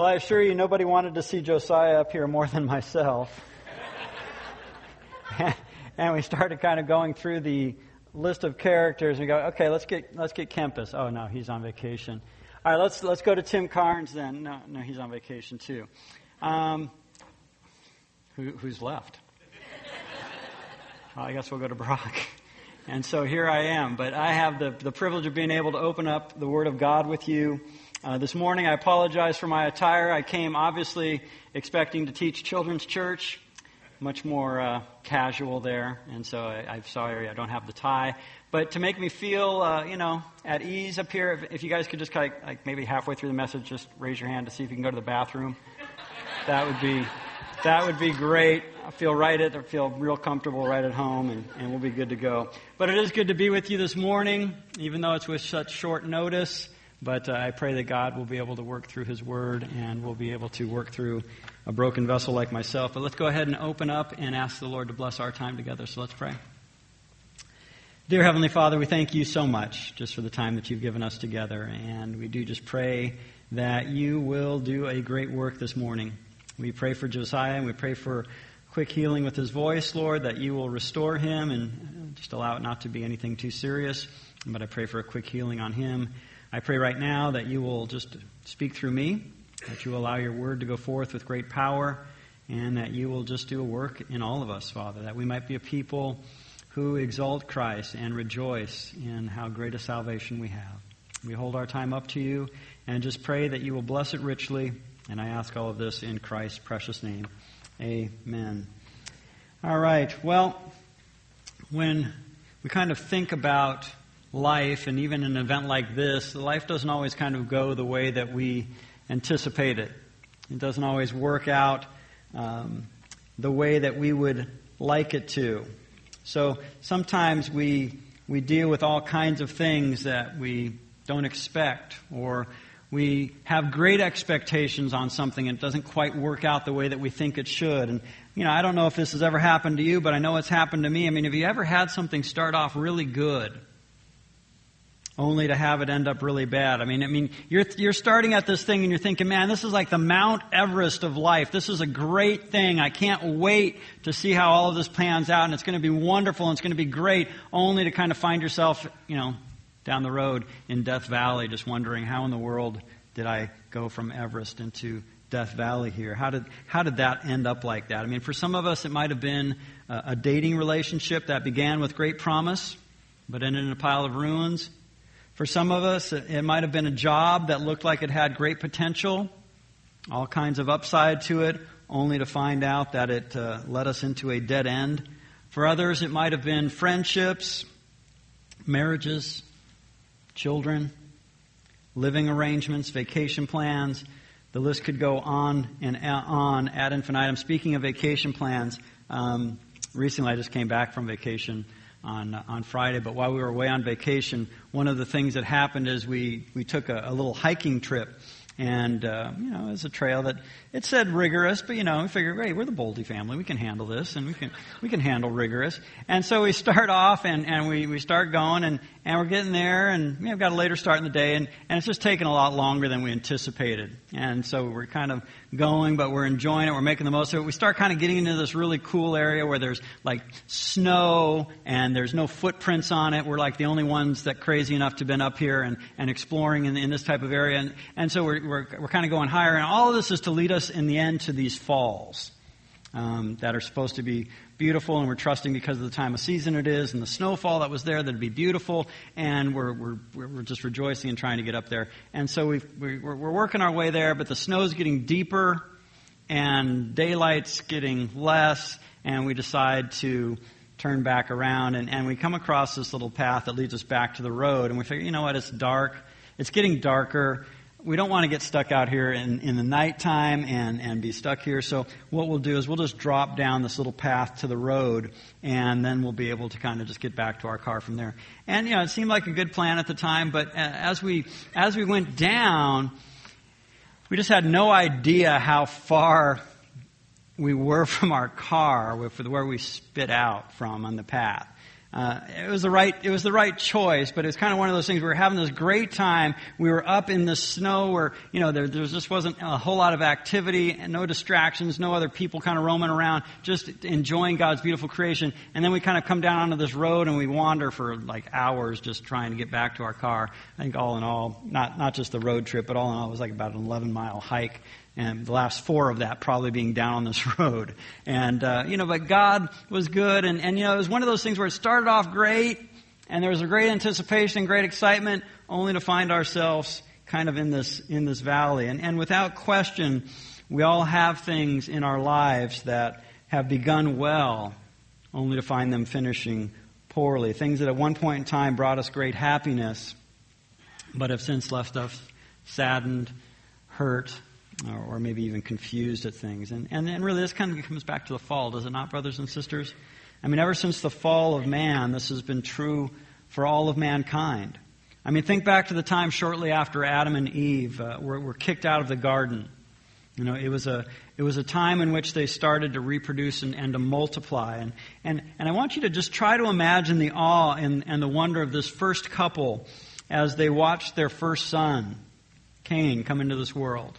Well, I assure you, nobody wanted to see Josiah up here more than myself. and we started kind of going through the list of characters. And we go, okay, let's get let's get Kempis. Oh no, he's on vacation. All right, let's let's go to Tim Carnes then. No, no, he's on vacation too. Um, who, who's left? well, I guess we'll go to Brock. And so here I am. But I have the, the privilege of being able to open up the Word of God with you. Uh, this morning, I apologize for my attire. I came obviously expecting to teach children's church, much more uh, casual there, and so I, am sorry I don't have the tie. But to make me feel, uh, you know, at ease up here, if, if you guys could just kind of, like maybe halfway through the message, just raise your hand to see if you can go to the bathroom. That would be that would be great. I feel right at, I feel real comfortable right at home, and, and we'll be good to go. But it is good to be with you this morning, even though it's with such short notice. But uh, I pray that God will be able to work through His Word and we'll be able to work through a broken vessel like myself. But let's go ahead and open up and ask the Lord to bless our time together. So let's pray. Dear Heavenly Father, we thank you so much just for the time that you've given us together. And we do just pray that you will do a great work this morning. We pray for Josiah and we pray for quick healing with his voice, Lord, that you will restore him and just allow it not to be anything too serious. But I pray for a quick healing on him. I pray right now that you will just speak through me, that you allow your word to go forth with great power, and that you will just do a work in all of us, Father, that we might be a people who exalt Christ and rejoice in how great a salvation we have. We hold our time up to you and just pray that you will bless it richly. And I ask all of this in Christ's precious name. Amen. All right. Well, when we kind of think about life, and even an event like this, life doesn't always kind of go the way that we anticipate it. It doesn't always work out um, the way that we would like it to. So sometimes we we deal with all kinds of things that we don't expect, or we have great expectations on something and it doesn't quite work out the way that we think it should. And you know, I don't know if this has ever happened to you, but I know it's happened to me. I mean, have you ever had something start off really good? Only to have it end up really bad. I mean, I mean, you're, you're starting at this thing and you're thinking, man, this is like the Mount Everest of life. This is a great thing. I can't wait to see how all of this pans out and it's going to be wonderful and it's going to be great, only to kind of find yourself, you know, down the road in Death Valley just wondering how in the world did I go from Everest into Death Valley here? How did, how did that end up like that? I mean, for some of us, it might have been a, a dating relationship that began with great promise, but ended in a pile of ruins. For some of us, it might have been a job that looked like it had great potential, all kinds of upside to it, only to find out that it uh, led us into a dead end. For others, it might have been friendships, marriages, children, living arrangements, vacation plans. The list could go on and on ad infinitum. Speaking of vacation plans, um, recently I just came back from vacation on uh, on Friday. But while we were away on vacation, one of the things that happened is we we took a, a little hiking trip, and uh, you know it was a trail that it said rigorous, but you know we figured, hey, we're the Boldy family, we can handle this, and we can we can handle rigorous. And so we start off and and we we start going, and and we're getting there, and you know, we've got a later start in the day, and and it's just taking a lot longer than we anticipated. And so we're kind of going, but we're enjoying it. We're making the most of it. We start kind of getting into this really cool area where there's like snow and there's no footprints on it. We're like the only ones that crazy enough to have been up here and, and exploring in, in this type of area. And, and so we're, we're, we're kind of going higher. And all of this is to lead us in the end to these falls. Um, that are supposed to be beautiful, and we're trusting because of the time of season it is, and the snowfall that was there that it'd be beautiful, and we're we're we're just rejoicing and trying to get up there. And so we we're, we're working our way there, but the snow's getting deeper, and daylight's getting less, and we decide to turn back around, and, and we come across this little path that leads us back to the road, and we figure, you know what, it's dark, it's getting darker, we don't want to get stuck out here in, in the nighttime and, and be stuck here. So what we'll do is we'll just drop down this little path to the road and then we'll be able to kind of just get back to our car from there. And, you know, it seemed like a good plan at the time, but as we, as we went down, we just had no idea how far we were from our car, where we spit out from on the path. Uh, it was the right it was the right choice, but it was kind of one of those things. We were having this great time. We were up in the snow, where you know there, there just wasn't a whole lot of activity and no distractions, no other people kind of roaming around, just enjoying God's beautiful creation. And then we kind of come down onto this road and we wander for like hours, just trying to get back to our car. I think all in all, not not just the road trip, but all in all, it was like about an 11 mile hike and the last four of that probably being down on this road. And, uh, you know, but God was good, and, and, you know, it was one of those things where it started off great, and there was a great anticipation great excitement, only to find ourselves kind of in this, in this valley. And, and without question, we all have things in our lives that have begun well, only to find them finishing poorly. Things that at one point in time brought us great happiness, but have since left us saddened, hurt, or, or maybe even confused at things. And, and, and really, this kind of comes back to the fall, does it not, brothers and sisters? I mean, ever since the fall of man, this has been true for all of mankind. I mean, think back to the time shortly after Adam and Eve uh, were, were kicked out of the garden. You know, it was a it was a time in which they started to reproduce and, and to multiply. And, and and I want you to just try to imagine the awe and, and the wonder of this first couple as they watched their first son, Cain, come into this world.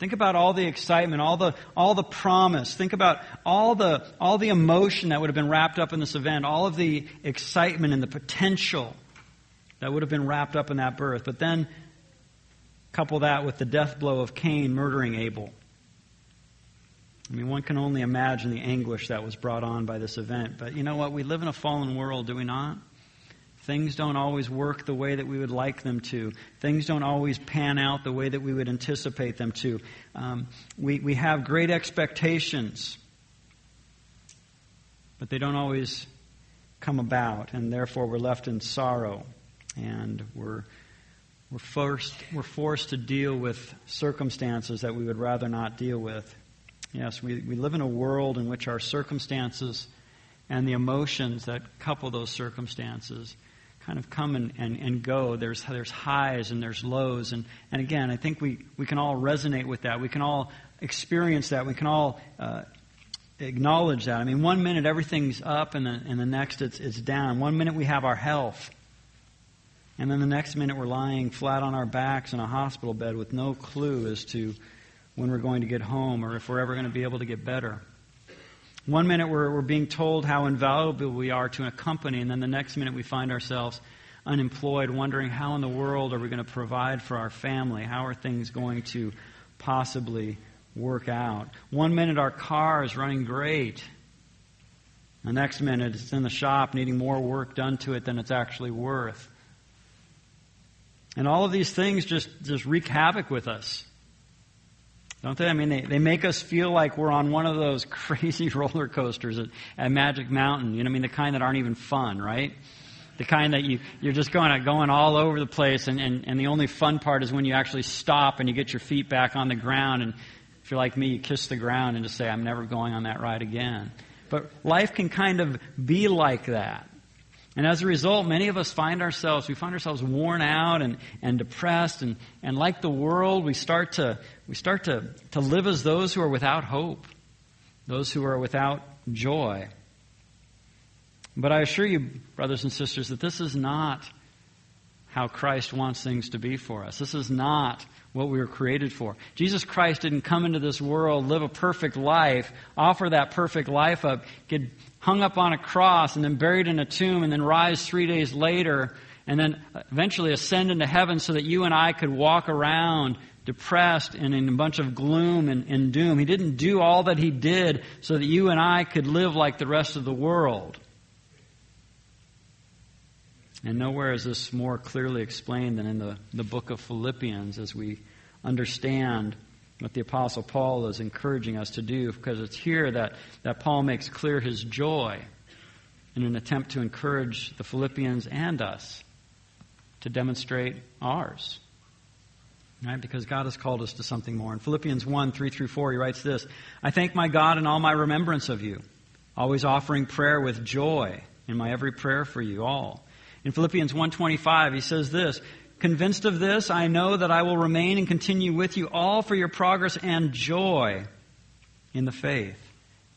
Think about all the excitement, all the, all the promise. Think about all the, all the emotion that would have been wrapped up in this event, all of the excitement and the potential that would have been wrapped up in that birth. But then couple that with the death blow of Cain murdering Abel. I mean, one can only imagine the anguish that was brought on by this event. But you know what? We live in a fallen world, do we not? Things don't always work the way that we would like them to. Things don't always pan out the way that we would anticipate them to. Um, we, we have great expectations, but they don't always come about, and therefore we're left in sorrow, and we're, we're, forced, we're forced to deal with circumstances that we would rather not deal with. Yes, we, we live in a world in which our circumstances and the emotions that couple those circumstances kind of come and, and, and go. There's, there's highs and there's lows. And, and again, I think we, we can all resonate with that. We can all experience that. We can all uh, acknowledge that. I mean, one minute everything's up and the, and the next it's, it's down. One minute we have our health. And then the next minute we're lying flat on our backs in a hospital bed with no clue as to when we're going to get home or if we're ever going to be able to get better. One minute we're, we're being told how invaluable we are to a company, and then the next minute we find ourselves unemployed, wondering how in the world are we going to provide for our family? How are things going to possibly work out? One minute our car is running great. The next minute it's in the shop needing more work done to it than it's actually worth. And all of these things just, just wreak havoc with us. Don't they? I mean, they, they make us feel like we're on one of those crazy roller coasters at, at Magic Mountain. You know, I mean, the kind that aren't even fun, right? The kind that you, you're just going, going all over the place, and, and, and the only fun part is when you actually stop and you get your feet back on the ground. And if you're like me, you kiss the ground and just say, I'm never going on that ride again. But life can kind of be like that. And as a result, many of us find ourselves, we find ourselves worn out and, and depressed. And, and like the world, we start, to, we start to, to live as those who are without hope, those who are without joy. But I assure you, brothers and sisters, that this is not how Christ wants things to be for us. This is not what we were created for. Jesus Christ didn't come into this world, live a perfect life, offer that perfect life up, get hung up on a cross and then buried in a tomb and then rise three days later and then eventually ascend into heaven so that you and I could walk around depressed and in a bunch of gloom and, and doom. He didn't do all that he did so that you and I could live like the rest of the world. And nowhere is this more clearly explained than in the, the book of Philippians as we understand what the Apostle Paul is encouraging us to do, because it's here that, that Paul makes clear his joy in an attempt to encourage the Philippians and us to demonstrate ours. Right? Because God has called us to something more. In Philippians 1, 3 through 4, he writes this I thank my God in all my remembrance of you, always offering prayer with joy in my every prayer for you all in Philippians 1:25 he says this, "Convinced of this, I know that I will remain and continue with you all for your progress and joy in the faith."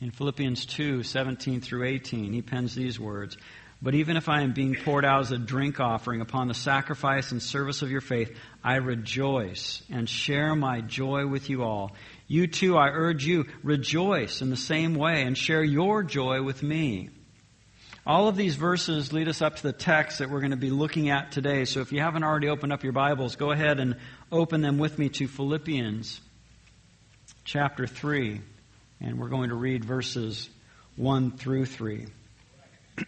In Philippians 2:17 through 18 he pens these words, But even if I am being poured out as a drink offering upon the sacrifice and service of your faith, I rejoice and share my joy with you all. You too, I urge you, rejoice in the same way and share your joy with me. All of these verses lead us up to the text that we're going to be looking at today. So if you haven't already opened up your Bibles, go ahead and open them with me to Philippians chapter 3. And we're going to read verses 1 through 3.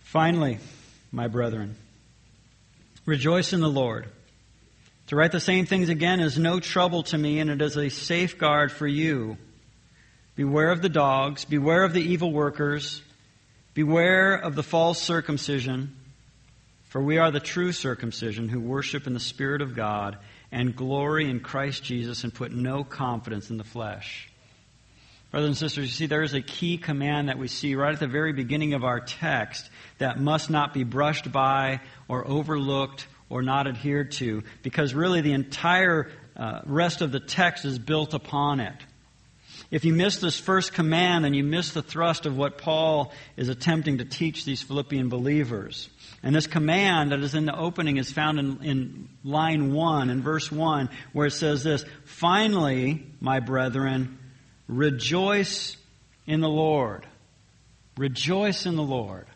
Finally, my brethren, rejoice in the Lord. To write the same things again is no trouble to me, and it is a safeguard for you. Beware of the dogs, beware of the evil workers, beware of the false circumcision, for we are the true circumcision who worship in the Spirit of God and glory in Christ Jesus and put no confidence in the flesh. Brothers and sisters, you see, there is a key command that we see right at the very beginning of our text that must not be brushed by or overlooked or not adhered to, because really the entire uh, rest of the text is built upon it. If you miss this first command, then you miss the thrust of what Paul is attempting to teach these Philippian believers. And this command that is in the opening is found in, in line 1, in verse 1, where it says this Finally, my brethren, Rejoice in the Lord. Rejoice in the Lord.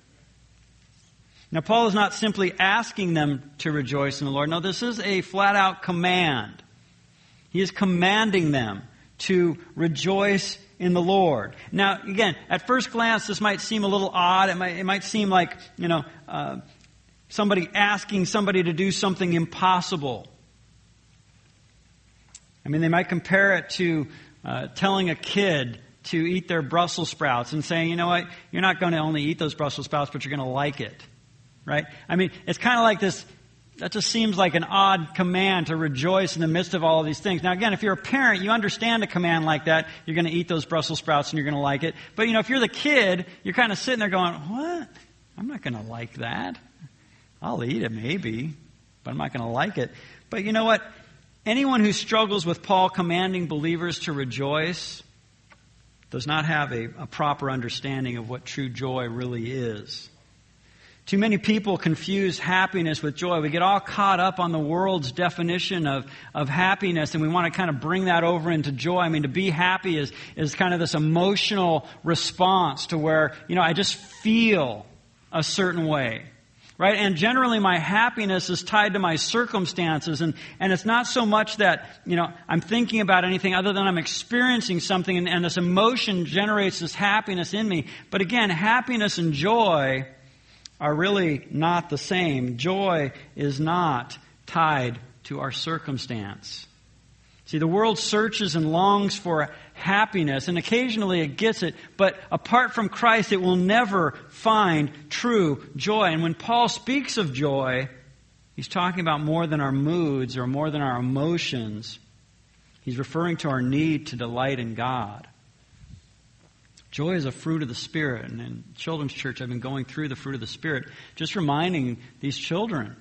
Now, Paul is not simply asking them to rejoice in the Lord. No, this is a flat out command. He is commanding them to rejoice in the Lord. Now, again, at first glance, this might seem a little odd. It might, it might seem like, you know, uh, somebody asking somebody to do something impossible. I mean, they might compare it to uh, telling a kid to eat their Brussels sprouts and saying, you know what, you're not going to only eat those Brussels sprouts, but you're going to like it. Right? I mean, it's kind of like this, that just seems like an odd command to rejoice in the midst of all of these things. Now again, if you're a parent, you understand a command like that. You're going to eat those Brussels sprouts and you're going to like it. But you know, if you're the kid, you're kind of sitting there going, what? I'm not going to like that. I'll eat it maybe, but I'm not going to like it. But you know what? Anyone who struggles with Paul commanding believers to rejoice does not have a, a, proper understanding of what true joy really is. Too many people confuse happiness with joy. We get all caught up on the world's definition of, of happiness and we want to kind of bring that over into joy. I mean, to be happy is, is kind of this emotional response to where, you know, I just feel a certain way right? And generally my happiness is tied to my circumstances and, and it's not so much that, you know, I'm thinking about anything other than I'm experiencing something and, and this emotion generates this happiness in me. But again, happiness and joy are really not the same. Joy is not tied to our circumstance. See, the world searches and longs for happiness, and occasionally it gets it, but apart from Christ, it will never find true joy. And when Paul speaks of joy, he's talking about more than our moods or more than our emotions. He's referring to our need to delight in God. Joy is a fruit of the Spirit. And in children's church, I've been going through the fruit of the Spirit, just reminding these children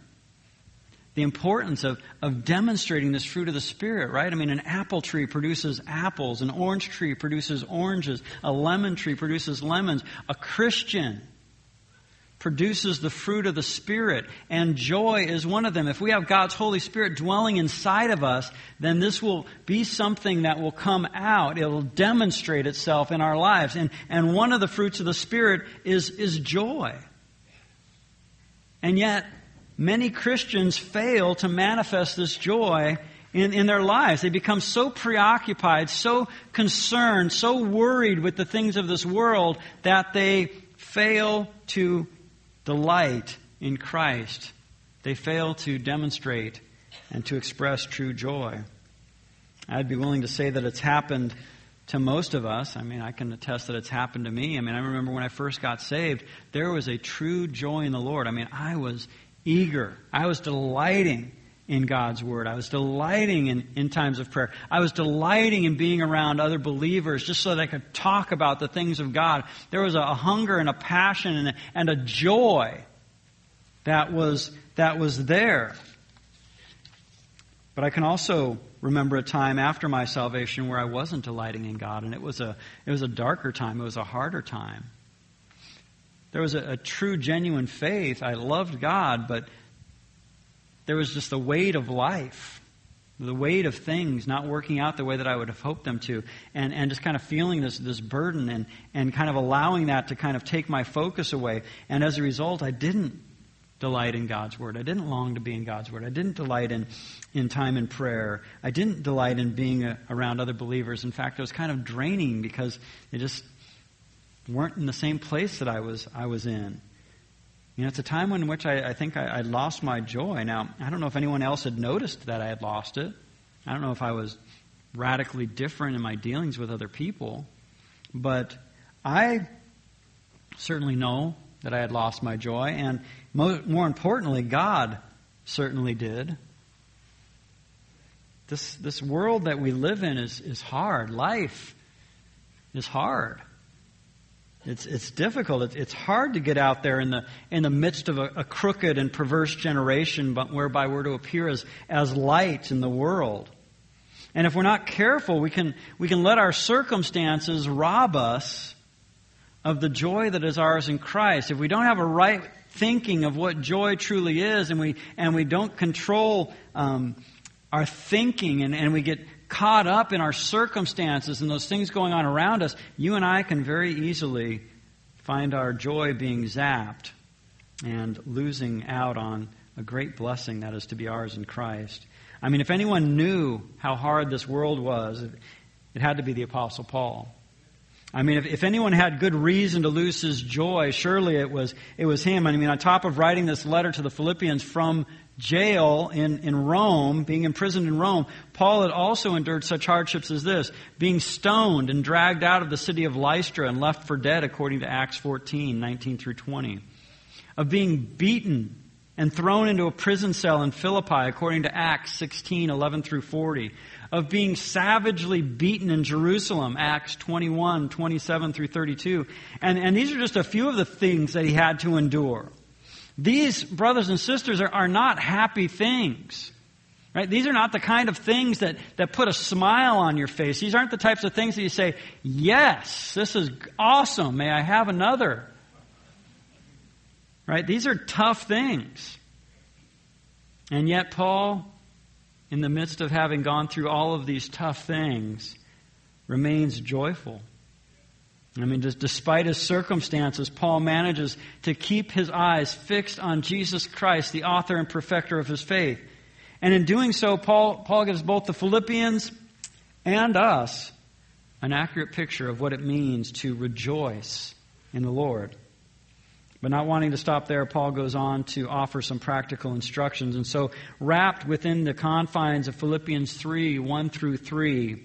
the importance of, of demonstrating this fruit of the Spirit, right? I mean, an apple tree produces apples, an orange tree produces oranges, a lemon tree produces lemons. A Christian produces the fruit of the Spirit, and joy is one of them. If we have God's Holy Spirit dwelling inside of us, then this will be something that will come out. It will demonstrate itself in our lives. And, and one of the fruits of the Spirit is, is joy. And yet, many Christians fail to manifest this joy in, in their lives. They become so preoccupied, so concerned, so worried with the things of this world that they fail to delight in Christ. They fail to demonstrate and to express true joy. I'd be willing to say that it's happened to most of us. I mean, I can attest that it's happened to me. I mean, I remember when I first got saved, there was a true joy in the Lord. I mean, I was eager. I was delighting in God's Word. I was delighting in, in times of prayer. I was delighting in being around other believers just so that I could talk about the things of God. There was a, a hunger and a passion and a, and a joy that was, that was there. But I can also remember a time after my salvation where I wasn't delighting in God, and it was a, it was a darker time. It was a harder time. There was a, a true, genuine faith. I loved God, but there was just the weight of life, the weight of things not working out the way that I would have hoped them to, and, and just kind of feeling this, this burden and, and kind of allowing that to kind of take my focus away. And as a result, I didn't delight in God's Word. I didn't long to be in God's Word. I didn't delight in, in time in prayer. I didn't delight in being a, around other believers. In fact, it was kind of draining because it just weren't in the same place that I was, I was in. You know, it's a time in which I, I think I, I lost my joy. Now, I don't know if anyone else had noticed that I had lost it. I don't know if I was radically different in my dealings with other people. But I certainly know that I had lost my joy. And more, more importantly, God certainly did. This, this world that we live in is, is hard. Life is hard. It's, it's difficult. It's, it's hard to get out there in the, in the midst of a, a crooked and perverse generation, but whereby we're to appear as, as light in the world. And if we're not careful, we can, we can let our circumstances rob us of the joy that is ours in Christ. If we don't have a right thinking of what joy truly is, and we, and we don't control um, our thinking, and, and we get caught up in our circumstances and those things going on around us, you and I can very easily find our joy being zapped and losing out on a great blessing that is to be ours in Christ. I mean, if anyone knew how hard this world was, it had to be the Apostle Paul. I mean, if, if anyone had good reason to lose his joy, surely it was, it was him. And I mean, on top of writing this letter to the Philippians from jail in, in Rome, being imprisoned in Rome, Paul had also endured such hardships as this being stoned and dragged out of the city of Lystra and left for dead, according to Acts 14 19 through 20. Of being beaten and thrown into a prison cell in Philippi, according to Acts 16 11 through 40. Of being savagely beaten in Jerusalem, Acts 21 27 through 32. And, and these are just a few of the things that he had to endure. These, brothers and sisters, are, are not happy things. Right? These are not the kind of things that, that put a smile on your face. These aren't the types of things that you say, Yes, this is awesome. May I have another? Right? These are tough things. And yet, Paul, in the midst of having gone through all of these tough things, remains joyful. I mean, just despite his circumstances, Paul manages to keep his eyes fixed on Jesus Christ, the author and perfecter of his faith. And in doing so, Paul, Paul gives both the Philippians and us an accurate picture of what it means to rejoice in the Lord. But not wanting to stop there, Paul goes on to offer some practical instructions. And so, wrapped within the confines of Philippians 3 1 through 3,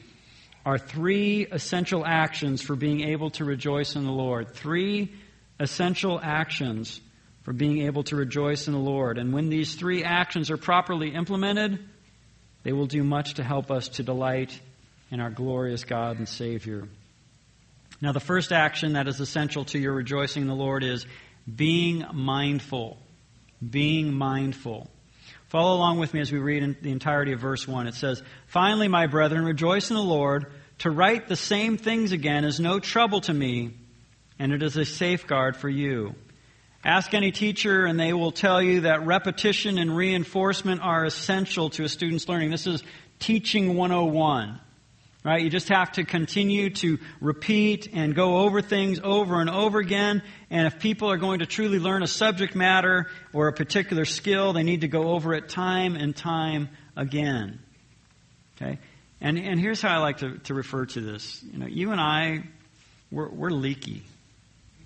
are three essential actions for being able to rejoice in the Lord. Three essential actions for being able to rejoice in the Lord. And when these three actions are properly implemented, they will do much to help us to delight in our glorious God and Savior. Now, the first action that is essential to your rejoicing in the Lord is being mindful. Being mindful. Follow along with me as we read the entirety of verse 1. It says, Finally, my brethren, rejoice in the Lord. To write the same things again is no trouble to me, and it is a safeguard for you. Ask any teacher, and they will tell you that repetition and reinforcement are essential to a student's learning. This is teaching 101. Right? You just have to continue to repeat and go over things over and over again. And if people are going to truly learn a subject matter or a particular skill, they need to go over it time and time again. Okay? And, and here's how I like to, to refer to this. You know, you and I, we're, we're leaky.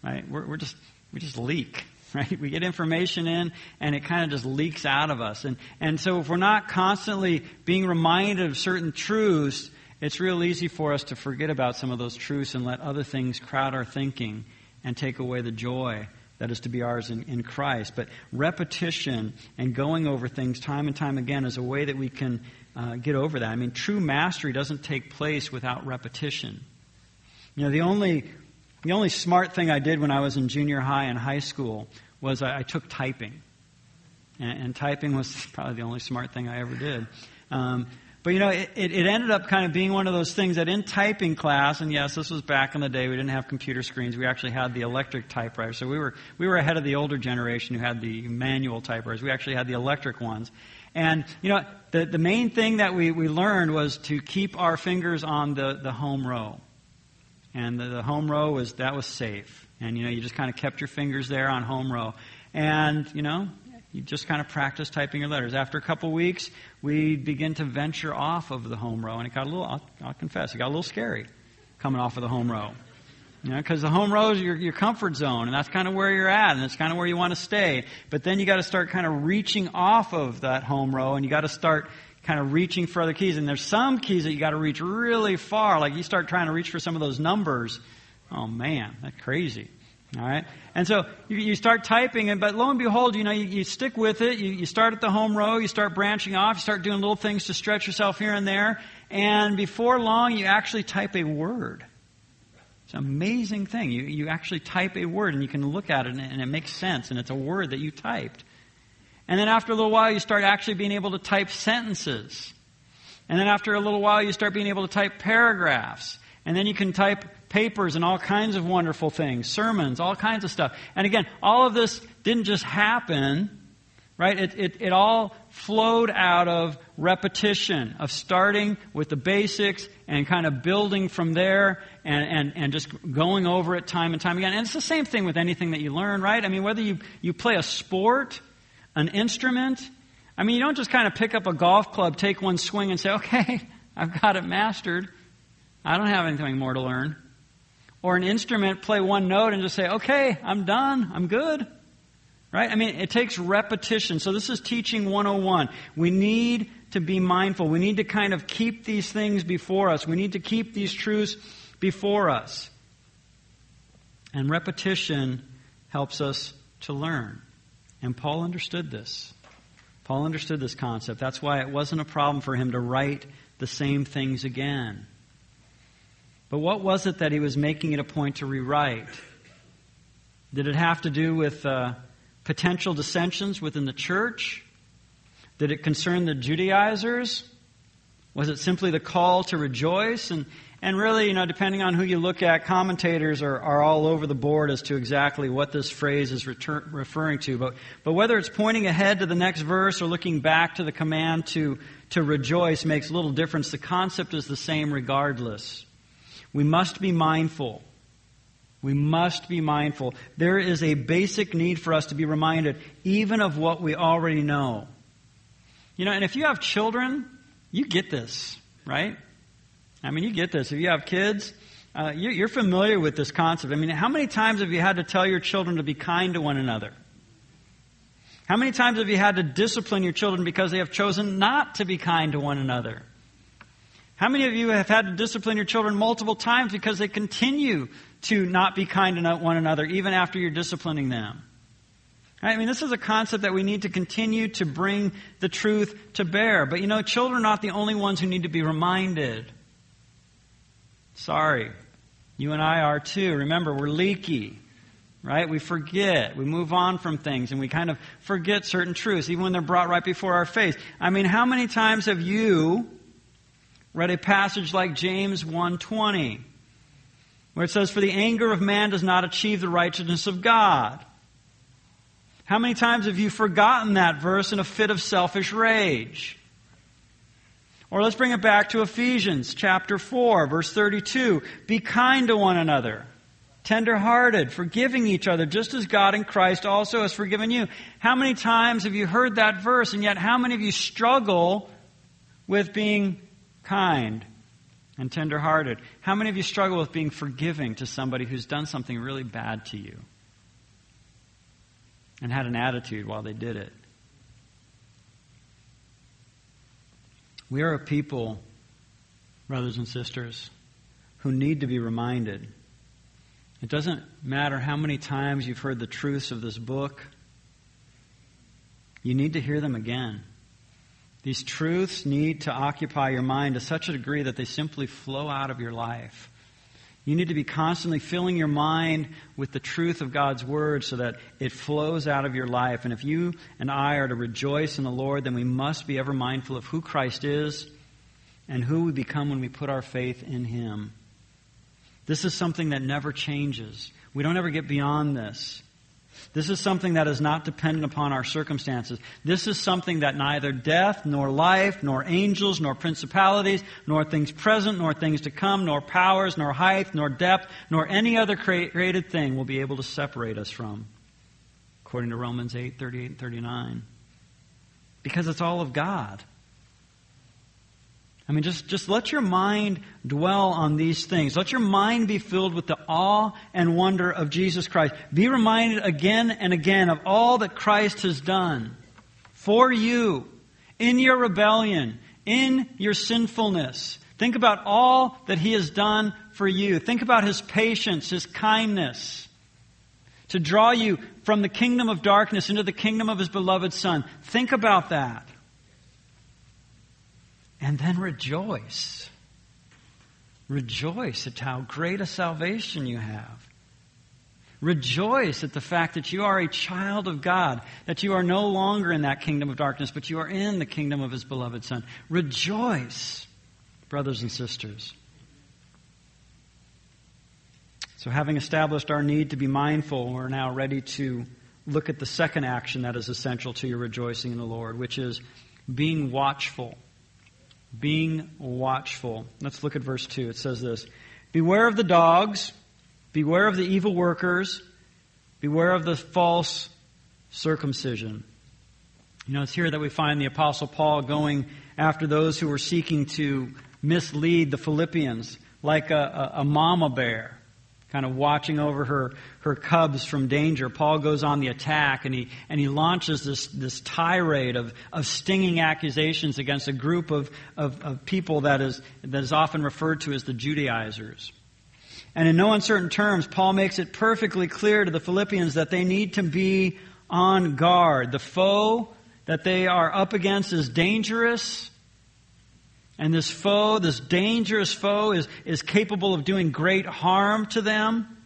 Right? We're, we're just, we just leak right? We get information in and it kind of just leaks out of us. And, and so if we're not constantly being reminded of certain truths, it's real easy for us to forget about some of those truths and let other things crowd our thinking and take away the joy that is to be ours in, in Christ. But repetition and going over things time and time again is a way that we can uh, get over that. I mean, true mastery doesn't take place without repetition. You know, the only the only smart thing I did when I was in junior high and high school was I, I took typing, and, and, typing was probably the only smart thing I ever did. Um, But you know, it, it ended up kind of being one of those things that in typing class, and yes, this was back in the day, we didn't have computer screens. We actually had the electric typewriter. So we were, we were ahead of the older generation who had the manual typewriters. We actually had the electric ones. And, you know, the, the main thing that we, we learned was to keep our fingers on the, the home row. And the, the home row was, that was safe. And, you know, you just kind of kept your fingers there on home row. And, you know, you just kind of practice typing your letters. After a couple weeks, we begin to venture off of the home row, and it got a little, I'll, I'll confess, it got a little scary coming off of the home row. You know, because the home row is your, your comfort zone, and that's kind of where you're at, and it's kind of where you want to stay. But then you got to start kind of reaching off of that home row, and you got to start kind of reaching for other keys. And there's some keys that you got to reach really far. Like you start trying to reach for some of those numbers. Oh man, that's crazy. All right? And so you, you start typing, and but lo and behold, you know, you, you stick with it. You, you start at the home row, you start branching off, you start doing little things to stretch yourself here and there, and before long, you actually type a word. It's an amazing thing. You, you actually type a word, and you can look at it, and, and it makes sense, and it's a word that you typed. And then after a little while, you start actually being able to type sentences. And then after a little while, you start being able to type paragraphs. And then you can type papers and all kinds of wonderful things, sermons, all kinds of stuff. And again, all of this didn't just happen, right? It, it, it all flowed out of repetition, of starting with the basics and kind of building from there and, and, and just going over it time and time again. And it's the same thing with anything that you learn, right? I mean, whether you, you play a sport, an instrument, I mean, you don't just kind of pick up a golf club, take one swing, and say, okay, I've got it mastered. I don't have anything more to learn or an instrument play one note and just say, okay, I'm done, I'm good. Right? I mean, it takes repetition. So this is teaching 101. We need to be mindful. We need to kind of keep these things before us. We need to keep these truths before us. And repetition helps us to learn. And Paul understood this. Paul understood this concept. That's why it wasn't a problem for him to write the same things again. But what was it that he was making it a point to rewrite? Did it have to do with uh, potential dissensions within the church? Did it concern the Judaizers? Was it simply the call to rejoice? And, and really, you know, depending on who you look at, commentators are, are all over the board as to exactly what this phrase is referring to. But, but whether it's pointing ahead to the next verse or looking back to the command to, to rejoice makes little difference. The concept is the same regardless. We must be mindful. We must be mindful. There is a basic need for us to be reminded, even of what we already know. You know, and if you have children, you get this, right? I mean, you get this. If you have kids, uh, you're familiar with this concept. I mean, how many times have you had to tell your children to be kind to one another? How many times have you had to discipline your children because they have chosen not to be kind to one another? How many of you have had to discipline your children multiple times because they continue to not be kind to one another even after you're disciplining them? I mean, this is a concept that we need to continue to bring the truth to bear. But you know, children are not the only ones who need to be reminded. Sorry. You and I are too. Remember, we're leaky. Right? We forget. We move on from things and we kind of forget certain truths, even when they're brought right before our face. I mean, how many times have you read a passage like James 1:20 where it says for the anger of man does not achieve the righteousness of God. How many times have you forgotten that verse in a fit of selfish rage? Or let's bring it back to Ephesians chapter 4 verse 32. Be kind to one another, tenderhearted, forgiving each other just as God in Christ also has forgiven you. How many times have you heard that verse and yet how many of you struggle with being kind, and tenderhearted. How many of you struggle with being forgiving to somebody who's done something really bad to you and had an attitude while they did it? We are a people, brothers and sisters, who need to be reminded. It doesn't matter how many times you've heard the truths of this book, you need to hear them again. These truths need to occupy your mind to such a degree that they simply flow out of your life. You need to be constantly filling your mind with the truth of God's Word so that it flows out of your life. And if you and I are to rejoice in the Lord, then we must be ever mindful of who Christ is and who we become when we put our faith in Him. This is something that never changes. We don't ever get beyond this. This is something that is not dependent upon our circumstances. This is something that neither death, nor life, nor angels, nor principalities, nor things present, nor things to come, nor powers, nor height, nor depth, nor any other created thing will be able to separate us from. According to Romans 8, 38 and 39. Because it's all of God. I mean, just, just let your mind dwell on these things. Let your mind be filled with the awe and wonder of Jesus Christ. Be reminded again and again of all that Christ has done for you in your rebellion, in your sinfulness. Think about all that He has done for you. Think about His patience, His kindness to draw you from the kingdom of darkness into the kingdom of His beloved Son. Think about that and then rejoice. Rejoice at how great a salvation you have. Rejoice at the fact that you are a child of God, that you are no longer in that kingdom of darkness, but you are in the kingdom of His beloved Son. Rejoice, brothers and sisters. So, having established our need to be mindful, we're now ready to look at the second action that is essential to your rejoicing in the Lord, which is being watchful being watchful. Let's look at verse 2. It says this Beware of the dogs, beware of the evil workers, beware of the false circumcision. You know, it's here that we find the Apostle Paul going after those who were seeking to mislead the Philippians, like a, a, a mama bear kind of watching over her, her cubs from danger. Paul goes on the attack and he, and he launches this, this tirade of, of stinging accusations against a group of, of, of people that is, that is often referred to as the Judaizers. And in no uncertain terms, Paul makes it perfectly clear to the Philippians that they need to be on guard. The foe that they are up against is dangerous and this foe, this dangerous foe, is, is capable of doing great harm to them.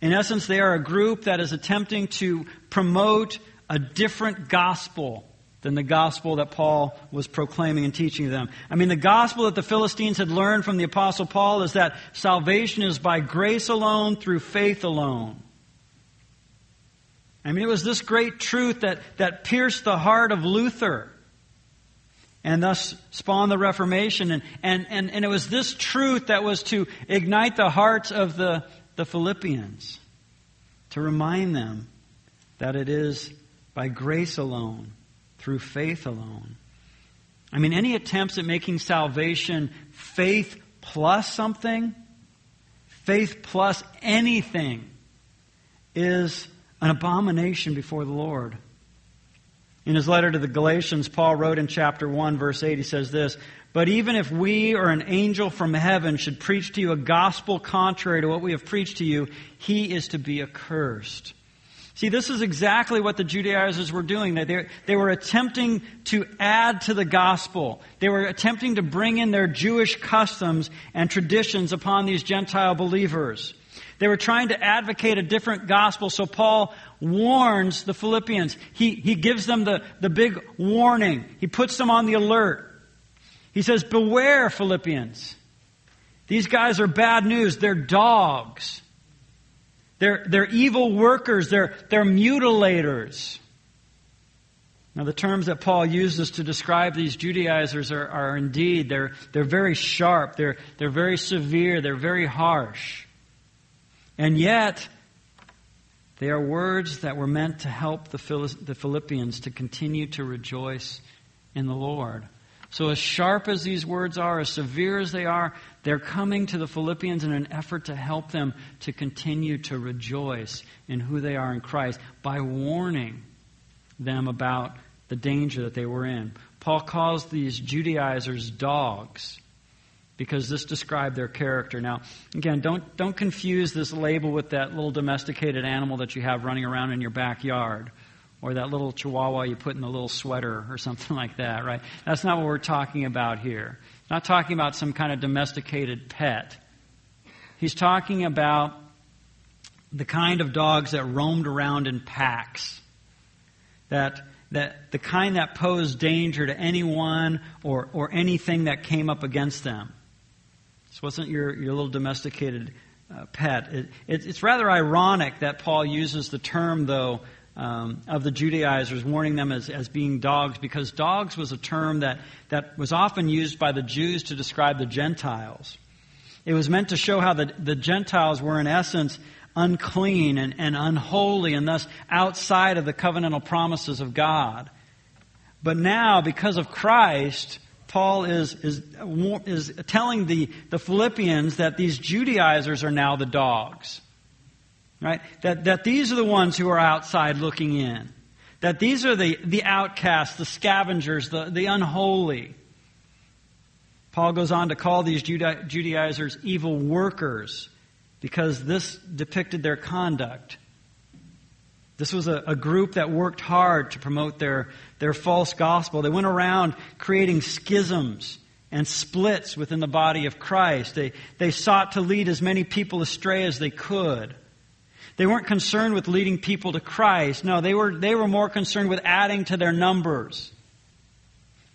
In essence, they are a group that is attempting to promote a different gospel than the gospel that Paul was proclaiming and teaching them. I mean, the gospel that the Philistines had learned from the Apostle Paul is that salvation is by grace alone, through faith alone. I mean, it was this great truth that, that pierced the heart of Luther and thus spawn the Reformation. And, and, and, and it was this truth that was to ignite the hearts of the, the Philippians, to remind them that it is by grace alone, through faith alone. I mean, any attempts at making salvation faith plus something, faith plus anything, is an abomination before the Lord. In his letter to the Galatians, Paul wrote in chapter 1, verse 8, he says this But even if we or an angel from heaven should preach to you a gospel contrary to what we have preached to you, he is to be accursed. See, this is exactly what the Judaizers were doing. They, they were attempting to add to the gospel. They were attempting to bring in their Jewish customs and traditions upon these Gentile believers. They were trying to advocate a different gospel, so Paul warns the Philippians. He, he gives them the, the big warning. He puts them on the alert. He says, Beware, Philippians. These guys are bad news. They're dogs. They're, they're evil workers. They're, they're mutilators. Now, the terms that Paul uses to describe these Judaizers are, are indeed, they're, they're very sharp, they're, they're very severe, they're very harsh. And yet, they are words that were meant to help the Philippians to continue to rejoice in the Lord. So, as sharp as these words are, as severe as they are, they're coming to the Philippians in an effort to help them to continue to rejoice in who they are in Christ by warning them about the danger that they were in. Paul calls these Judaizers dogs because this described their character. Now, again, don't, don't confuse this label with that little domesticated animal that you have running around in your backyard or that little chihuahua you put in the little sweater or something like that, right? That's not what we're talking about here. Not talking about some kind of domesticated pet. He's talking about the kind of dogs that roamed around in packs, that that the kind that posed danger to anyone or, or anything that came up against them. This wasn't your, your little domesticated uh, pet. It, it, it's rather ironic that Paul uses the term, though, um, of the Judaizers, warning them as, as being dogs, because dogs was a term that, that was often used by the Jews to describe the Gentiles. It was meant to show how the, the Gentiles were, in essence, unclean and, and unholy and thus outside of the covenantal promises of God. But now, because of Christ, Paul is, is, is telling the, the Philippians that these Judaizers are now the dogs. Right? That, that these are the ones who are outside looking in. That these are the, the outcasts, the scavengers, the, the unholy. Paul goes on to call these Judaizers evil workers because this depicted their conduct. This was a, a, group that worked hard to promote their, their false gospel. They went around creating schisms and splits within the body of Christ. They, they sought to lead as many people astray as they could. They weren't concerned with leading people to Christ. No, they were, they were more concerned with adding to their numbers,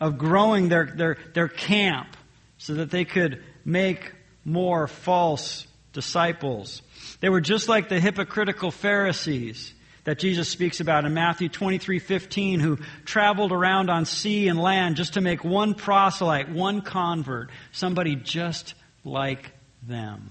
of growing their, their, their camp so that they could make more false disciples. They were just like the hypocritical Pharisees that Jesus speaks about in Matthew 23:15 who traveled around on sea and land just to make one proselyte, one convert, somebody just like them.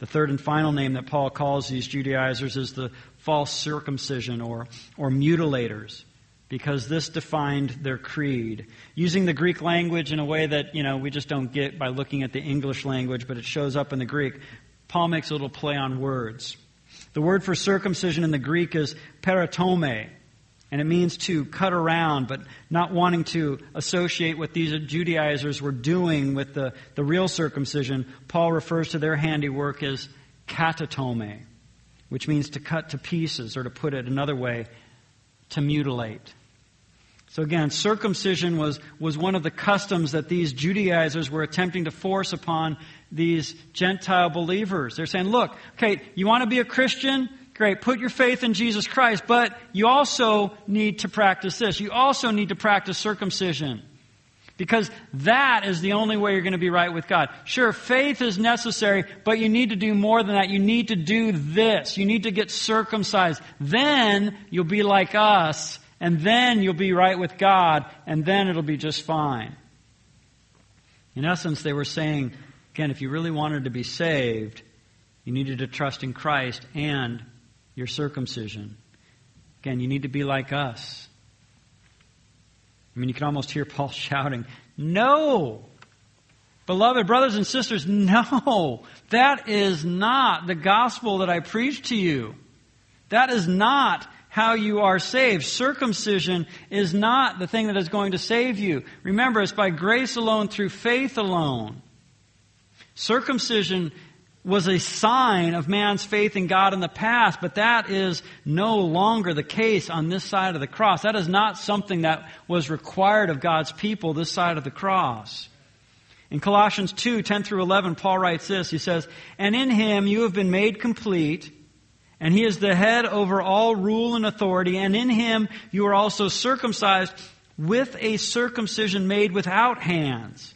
The third and final name that Paul calls these Judaizers is the false circumcision or, or mutilators, because this defined their creed. Using the Greek language in a way that, you know, we just don't get by looking at the English language, but it shows up in the Greek, Paul makes a little play on words. The word for circumcision in the Greek is peritome, and it means to cut around, but not wanting to associate what these Judaizers were doing with the, the real circumcision. Paul refers to their handiwork as katatome, which means to cut to pieces, or to put it another way, to mutilate. So again, circumcision was, was one of the customs that these Judaizers were attempting to force upon these Gentile believers. They're saying, look, okay, you want to be a Christian? Great. Put your faith in Jesus Christ, but you also need to practice this. You also need to practice circumcision. Because that is the only way you're going to be right with God. Sure, faith is necessary, but you need to do more than that. You need to do this. You need to get circumcised. Then you'll be like us, and then you'll be right with God, and then it'll be just fine. In essence, they were saying, again, if you really wanted to be saved, you needed to trust in Christ and your circumcision. Again, you need to be like us. I mean, you can almost hear Paul shouting, No! Beloved brothers and sisters, no! That is not the gospel that I preach to you. That is not how you are saved. Circumcision is not the thing that is going to save you. Remember, it's by grace alone, through faith alone. Circumcision was a sign of man's faith in God in the past, but that is no longer the case on this side of the cross. That is not something that was required of God's people this side of the cross. In Colossians 2, 10 through 11, Paul writes this. He says, And in him you have been made complete, and he is the head over all rule and authority, and in him you are also circumcised with a circumcision made without hands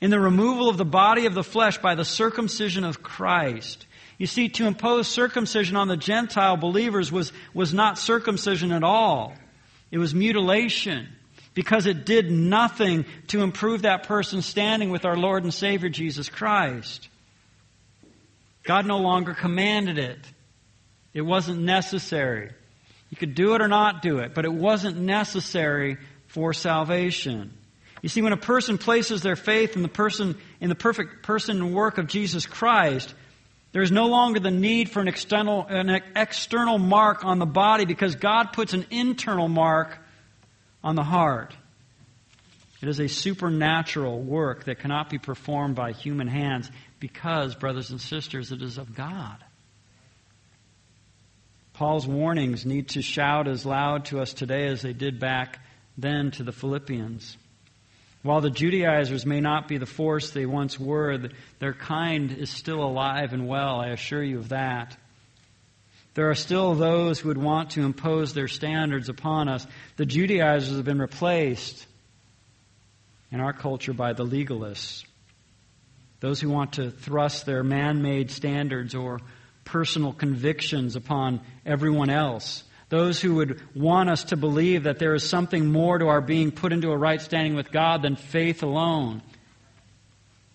in the removal of the body of the flesh by the circumcision of Christ. You see, to impose circumcision on the Gentile believers was, was not circumcision at all. It was mutilation because it did nothing to improve that person's standing with our Lord and Savior Jesus Christ. God no longer commanded it. It wasn't necessary. You could do it or not do it, but it wasn't necessary for salvation. You see, when a person places their faith in the person, in the perfect person and work of Jesus Christ, there is no longer the need for an external, an external mark on the body because God puts an internal mark on the heart. It is a supernatural work that cannot be performed by human hands because, brothers and sisters, it is of God. Paul's warnings need to shout as loud to us today as they did back then to the Philippians. While the Judaizers may not be the force they once were, their kind is still alive and well, I assure you of that. There are still those who would want to impose their standards upon us. The Judaizers have been replaced in our culture by the legalists. Those who want to thrust their man made standards or personal convictions upon everyone else. Those who would want us to believe that there is something more to our being put into a right standing with God than faith alone.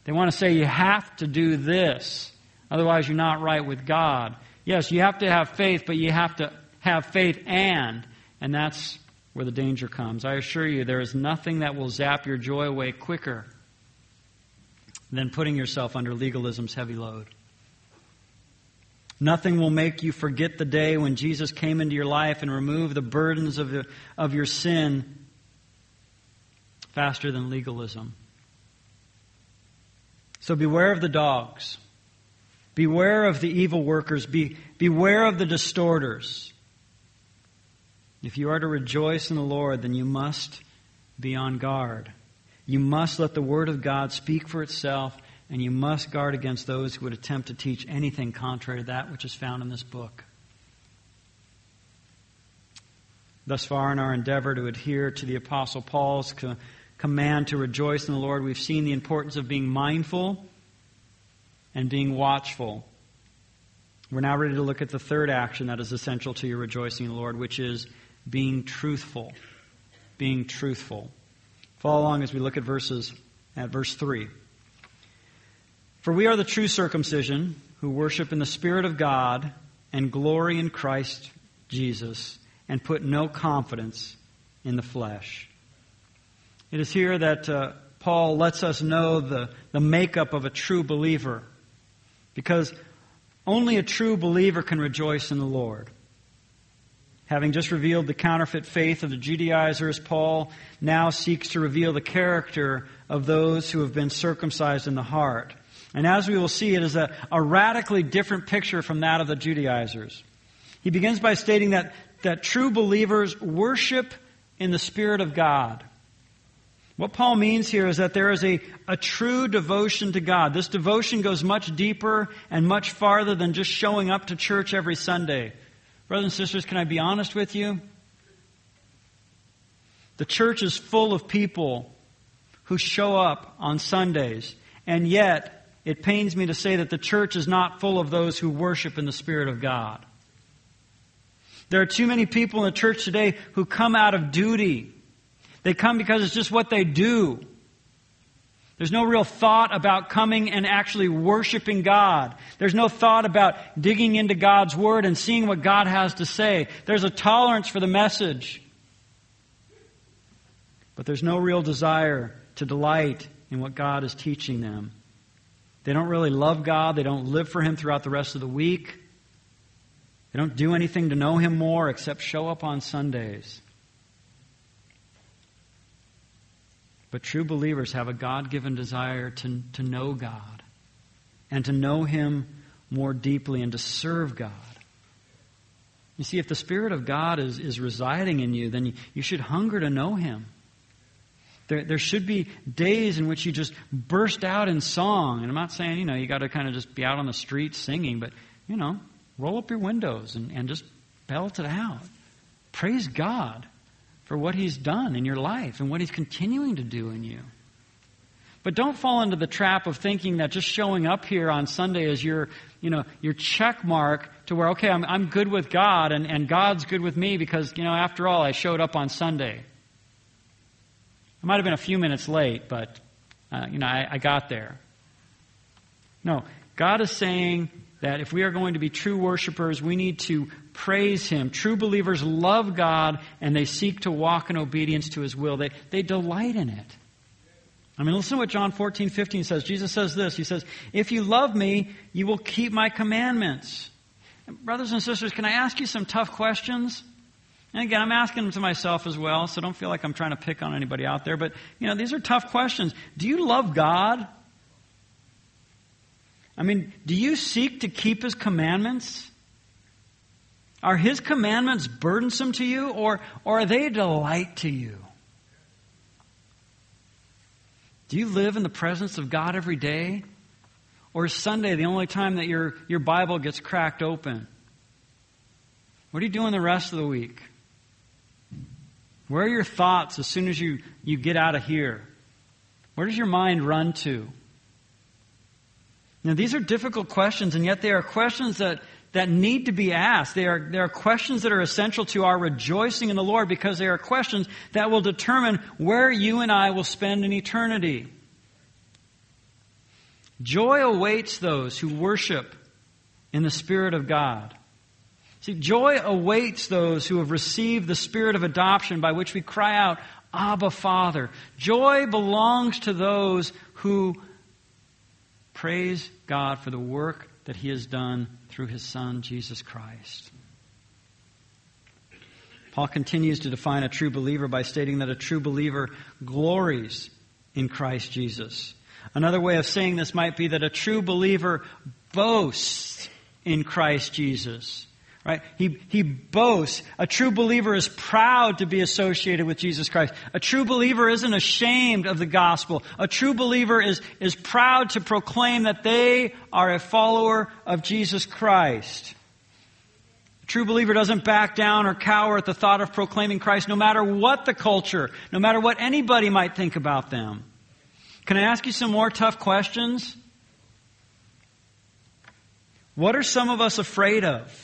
They want to say you have to do this, otherwise you're not right with God. Yes, you have to have faith, but you have to have faith and, and that's where the danger comes. I assure you, there is nothing that will zap your joy away quicker than putting yourself under legalism's heavy load. Nothing will make you forget the day when Jesus came into your life and removed the burdens of, of your sin faster than legalism. So beware of the dogs. Beware of the evil workers. Be, beware of the distorters. If you are to rejoice in the Lord, then you must be on guard. You must let the Word of God speak for itself, and you must guard against those who would attempt to teach anything contrary to that which is found in this book. Thus far, in our endeavor to adhere to the Apostle Paul's command to rejoice in the Lord, we've seen the importance of being mindful and being watchful. We're now ready to look at the third action that is essential to your rejoicing in the Lord, which is being truthful. Being truthful. Follow along as we look at verses at verse 3. For we are the true circumcision who worship in the Spirit of God and glory in Christ Jesus and put no confidence in the flesh. It is here that uh, Paul lets us know the, the makeup of a true believer because only a true believer can rejoice in the Lord. Having just revealed the counterfeit faith of the Judaizers, Paul now seeks to reveal the character of those who have been circumcised in the heart. And as we will see, it is a, a radically different picture from that of the Judaizers. He begins by stating that, that true believers worship in the Spirit of God. What Paul means here is that there is a, a true devotion to God. This devotion goes much deeper and much farther than just showing up to church every Sunday. Brothers and sisters, can I be honest with you? The church is full of people who show up on Sundays, and yet it pains me to say that the church is not full of those who worship in the Spirit of God. There are too many people in the church today who come out of duty they come because it's just what they do. There's no real thought about coming and actually worshiping God. There's no thought about digging into God's Word and seeing what God has to say. There's a tolerance for the message. But there's no real desire to delight in what God is teaching them. They don't really love God. They don't live for Him throughout the rest of the week. They don't do anything to know Him more except show up on Sundays. But true believers have a God given desire to, to know God and to know Him more deeply and to serve God. You see, if the Spirit of God is, is residing in you, then you, you should hunger to know Him. There, there should be days in which you just burst out in song. And I'm not saying, you know, you got to kind of just be out on the street singing, but, you know, roll up your windows and, and just belt it out. Praise God for what He's done in your life and what He's continuing to do in you. But don't fall into the trap of thinking that just showing up here on Sunday is your, you know, your check mark to where, okay, I'm, I'm good with God and, and God's good with me because, you know, after all, I showed up on Sunday. I might have been a few minutes late, but, uh, you know, I, I got there. No, God is saying that if we are going to be true worshipers, we need to praise Him. True believers love God and they seek to walk in obedience to His will. They, they delight in it. I mean, listen to what John 14, 15 says. Jesus says this. He says, If you love me, you will keep my commandments. And brothers and sisters, can I ask you some tough questions? And again, I'm asking them to myself as well, so don't feel like I'm trying to pick on anybody out there. But, you know, these are tough questions. Do you love God? I mean, do you seek to keep His commandments? Are His commandments burdensome to you, or, or are they a delight to you? Do you live in the presence of God every day? Or is Sunday the only time that your, your Bible gets cracked open? What are you doing the rest of the week? Where are your thoughts as soon as you, you get out of here? Where does your mind run to? Now, these are difficult questions, and yet they are questions that, that need to be asked. They are, they are questions that are essential to our rejoicing in the Lord because they are questions that will determine where you and I will spend an eternity. Joy awaits those who worship in the Spirit of God. See, joy awaits those who have received the Spirit of adoption by which we cry out, Abba, Father. Joy belongs to those who praise God for the work that He has done through His Son, Jesus Christ. Paul continues to define a true believer by stating that a true believer glories in Christ Jesus. Another way of saying this might be that a true believer boasts in Christ Jesus. Right? He, he boasts. A true believer is proud to be associated with Jesus Christ. A true believer isn't ashamed of the gospel. A true believer is, is proud to proclaim that they are a follower of Jesus Christ. A true believer doesn't back down or cower at the thought of proclaiming Christ no matter what the culture, no matter what anybody might think about them. Can I ask you some more tough questions? What are some of us afraid of?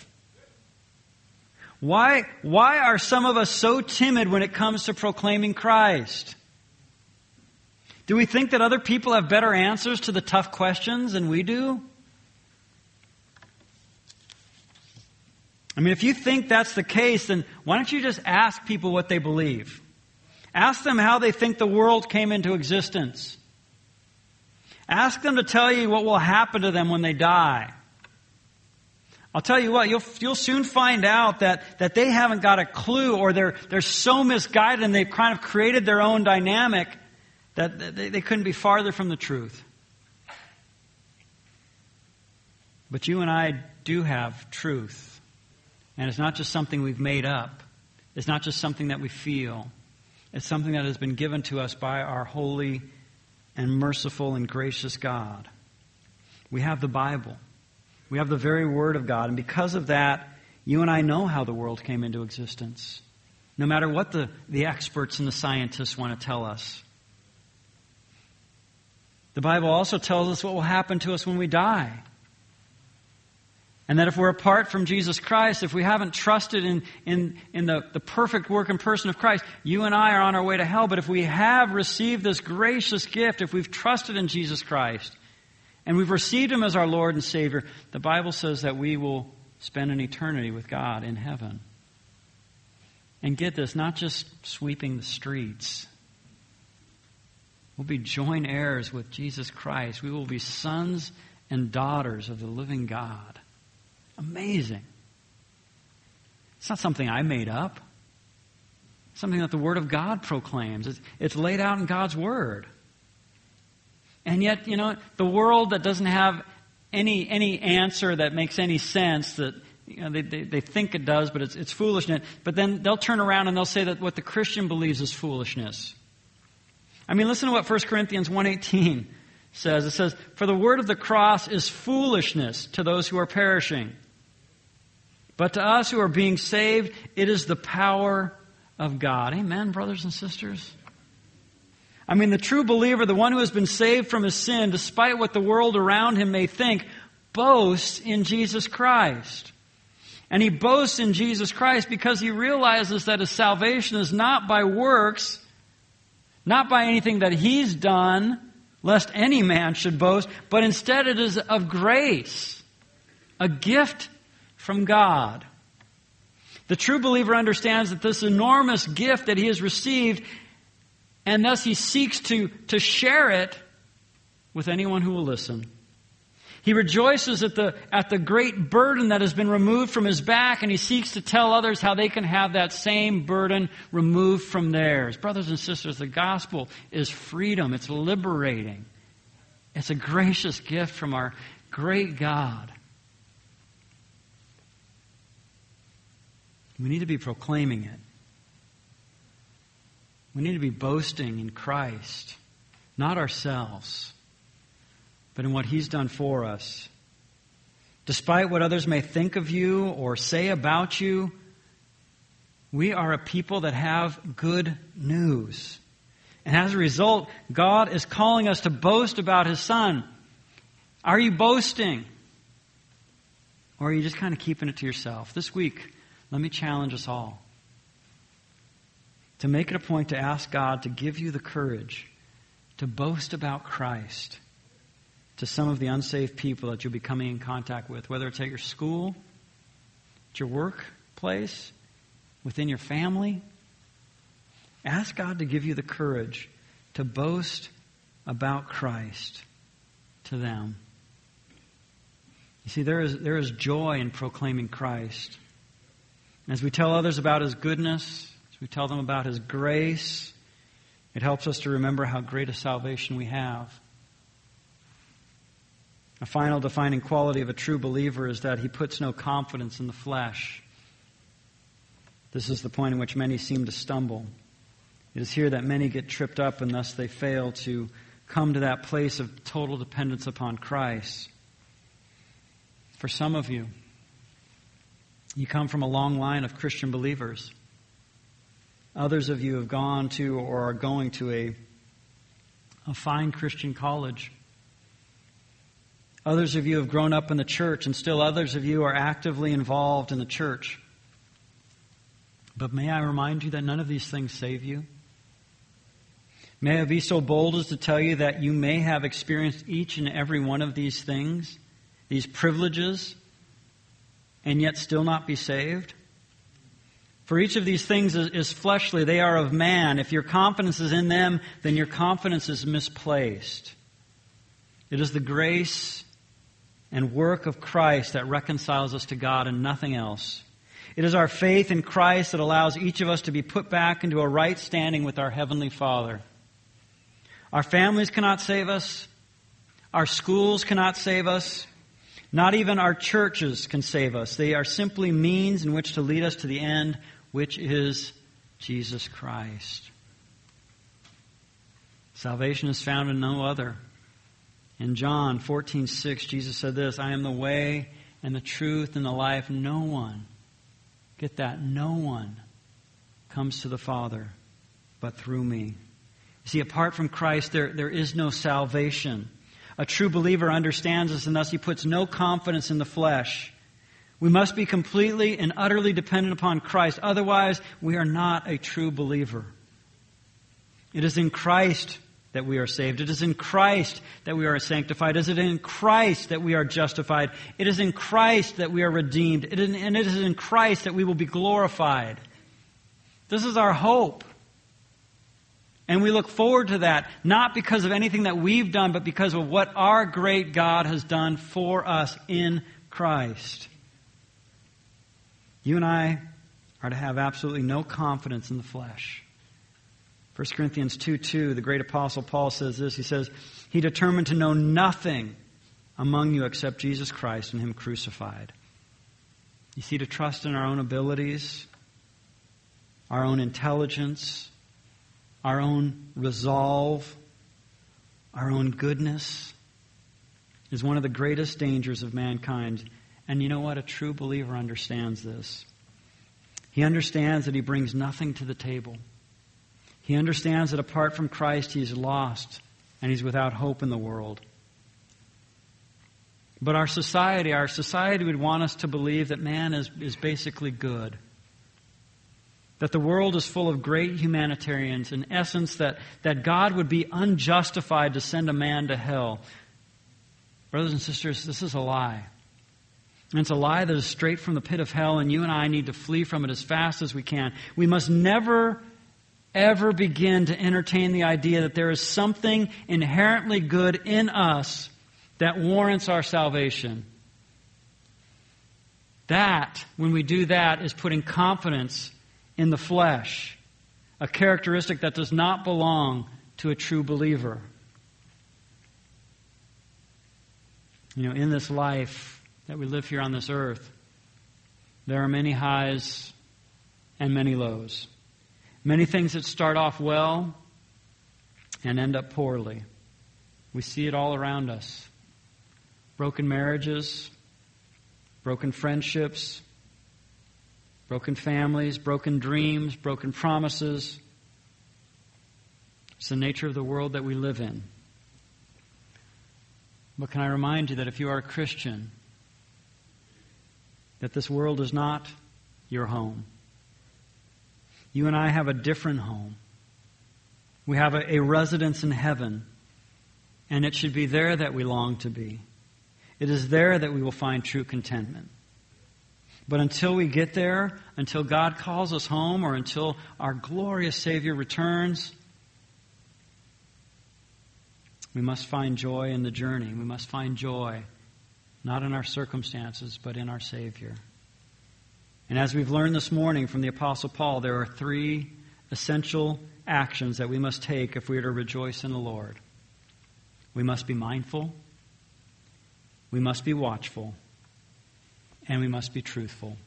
Why, why are some of us so timid when it comes to proclaiming Christ? Do we think that other people have better answers to the tough questions than we do? I mean, if you think that's the case, then why don't you just ask people what they believe? Ask them how they think the world came into existence. Ask them to tell you what will happen to them when they die. I'll tell you what, you'll, you'll soon find out that, that they haven't got a clue or they're, they're so misguided and they've kind of created their own dynamic that they, they couldn't be farther from the truth. But you and I do have truth. And it's not just something we've made up. It's not just something that we feel. It's something that has been given to us by our holy and merciful and gracious God. We have the Bible. We have the very Word of God. And because of that, you and I know how the world came into existence. No matter what the, the experts and the scientists want to tell us. The Bible also tells us what will happen to us when we die. And that if we're apart from Jesus Christ, if we haven't trusted in, in, in the, the perfect work and person of Christ, you and I are on our way to hell. But if we have received this gracious gift, if we've trusted in Jesus Christ, and we've received Him as our Lord and Savior, the Bible says that we will spend an eternity with God in heaven. And get this, not just sweeping the streets. We'll be joint heirs with Jesus Christ. We will be sons and daughters of the living God. Amazing. It's not something I made up. It's something that the Word of God proclaims. It's, it's laid out in God's Word. And yet, you know, the world that doesn't have any, any answer that makes any sense, that you know, they, they, they think it does, but it's, it's foolishness. But then they'll turn around and they'll say that what the Christian believes is foolishness. I mean, listen to what 1 Corinthians 1.18 says. It says, For the word of the cross is foolishness to those who are perishing. But to us who are being saved, it is the power of God. Amen, brothers and sisters? I mean, the true believer, the one who has been saved from his sin, despite what the world around him may think, boasts in Jesus Christ. And he boasts in Jesus Christ because he realizes that his salvation is not by works, not by anything that he's done, lest any man should boast, but instead it is of grace, a gift from God. The true believer understands that this enormous gift that he has received and thus he seeks to, to share it with anyone who will listen. He rejoices at the, at the great burden that has been removed from his back, and he seeks to tell others how they can have that same burden removed from theirs. Brothers and sisters, the gospel is freedom, it's liberating, it's a gracious gift from our great God. We need to be proclaiming it. We need to be boasting in Christ, not ourselves, but in what He's done for us. Despite what others may think of you or say about you, we are a people that have good news. And as a result, God is calling us to boast about His Son. Are you boasting? Or are you just kind of keeping it to yourself? This week, let me challenge us all to make it a point to ask God to give you the courage to boast about Christ to some of the unsaved people that you'll be coming in contact with, whether it's at your school, at your workplace, within your family. Ask God to give you the courage to boast about Christ to them. You see, there is, there is joy in proclaiming Christ. As we tell others about His goodness, we tell them about His grace, it helps us to remember how great a salvation we have. A final defining quality of a true believer is that he puts no confidence in the flesh. This is the point in which many seem to stumble. It is here that many get tripped up and thus they fail to come to that place of total dependence upon Christ. For some of you, you come from a long line of Christian believers. Others of you have gone to or are going to a, a fine Christian college. Others of you have grown up in the church, and still others of you are actively involved in the church. But may I remind you that none of these things save you? May I be so bold as to tell you that you may have experienced each and every one of these things, these privileges, and yet still not be saved? For each of these things is, is, fleshly, they are of man. If your confidence is in them, then your confidence is misplaced. It is the grace and work of Christ that reconciles us to God and nothing else. It is our faith in Christ that allows each of us to be put back into a right standing with our Heavenly Father. Our families cannot save us. Our schools cannot save us. Not even our churches can save us. They are simply means in which to lead us to the end, which is Jesus Christ. Salvation is found in no other. In John 14, 6, Jesus said this I am the way and the truth and the life. No one, get that, no one comes to the Father but through me. See, apart from Christ, there, there is no salvation. A true believer understands this, and thus he puts no confidence in the flesh. We must be completely and utterly dependent upon Christ. Otherwise, we are not a true believer. It is in Christ that we are saved. It is in Christ that we are sanctified. It is in Christ that we are justified. It is in Christ that we are redeemed. It is, and it is in Christ that we will be glorified. This is our hope. And we look forward to that, not because of anything that we've done, but because of what our great God has done for us in Christ. You and I are to have absolutely no confidence in the flesh. 1 Corinthians 2 2, the great apostle Paul says this. He says, He determined to know nothing among you except Jesus Christ and Him crucified. You see, to trust in our own abilities, our own intelligence, our own resolve, our own goodness is one of the greatest dangers of mankind. And you know what? A true believer understands this. He understands that he brings nothing to the table. He understands that apart from Christ, he's lost and he's without hope in the world. But our society, our society would want us to believe that man is, is basically good. That the world is full of great humanitarians. In essence, that, that God would be unjustified to send a man to hell. Brothers and sisters, this is a lie. And it's a lie that is straight from the pit of hell, and you and I need to flee from it as fast as we can. We must never ever begin to entertain the idea that there is something inherently good in us that warrants our salvation. That, when we do that, is putting confidence in the flesh, a characteristic that does not belong to a true believer. You know, in this life that we live here on this earth, there are many highs and many lows. Many things that start off well and end up poorly. We see it all around us broken marriages, broken friendships, broken families, broken dreams, broken promises. It's the nature of the world that we live in. But can I remind you that if you are a Christian, that this world is not your home. You and I have a different home. We have a, a, residence in heaven, and it should be there that we long to be. It is there that we will find true contentment. But until we get there, until God calls us home, or until our glorious Savior returns, we must find joy in the journey. We must find joy not in our circumstances, but in our Savior. And as we've learned this morning from the Apostle Paul, there are three essential actions that we must take if we are to rejoice in the Lord. We must be mindful, we must be watchful, and we must be truthful.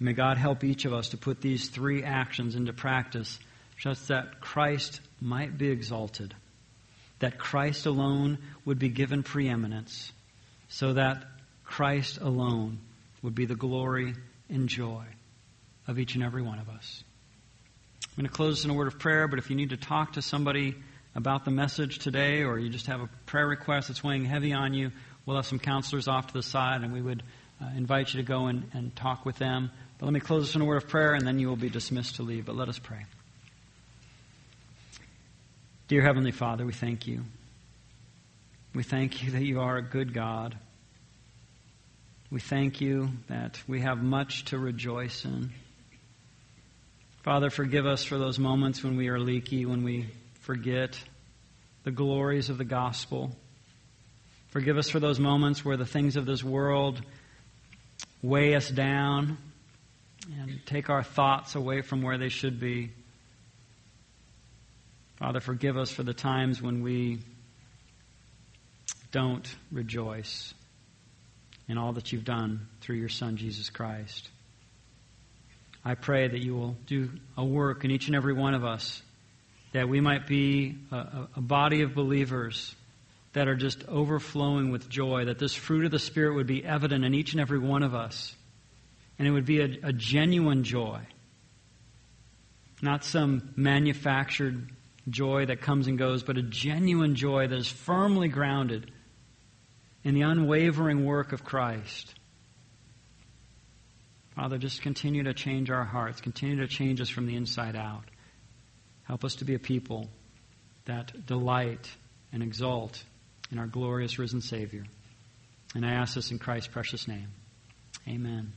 May God help each of us to put these three actions into practice just that Christ might be exalted, that Christ alone would be given preeminence so that Christ alone would be the glory and joy of each and every one of us. I'm going to close in a word of prayer, but if you need to talk to somebody about the message today or you just have a prayer request that's weighing heavy on you, we'll have some counselors off to the side and we would uh, invite you to go and, and talk with them. But let me close this in a word of prayer and then you will be dismissed to leave. But let us pray. Dear Heavenly Father, we thank you. We thank you that you are a good God. We thank you that we have much to rejoice in. Father, forgive us for those moments when we are leaky, when we forget the glories of the gospel. Forgive us for those moments where the things of this world weigh us down and take our thoughts away from where they should be. Father, forgive us for the times when we don't rejoice in all that you've done through your Son, Jesus Christ. I pray that you will do a work in each and every one of us, that we might be a, a body of believers that are just overflowing with joy, that this fruit of the Spirit would be evident in each and every one of us. And it would be a, a genuine joy, not some manufactured joy that comes and goes, but a genuine joy that is firmly grounded in the unwavering work of Christ. Father, just continue to change our hearts, continue to change us from the inside out. Help us to be a people that delight and exult in our glorious risen Savior. And I ask this in Christ's precious name. Amen.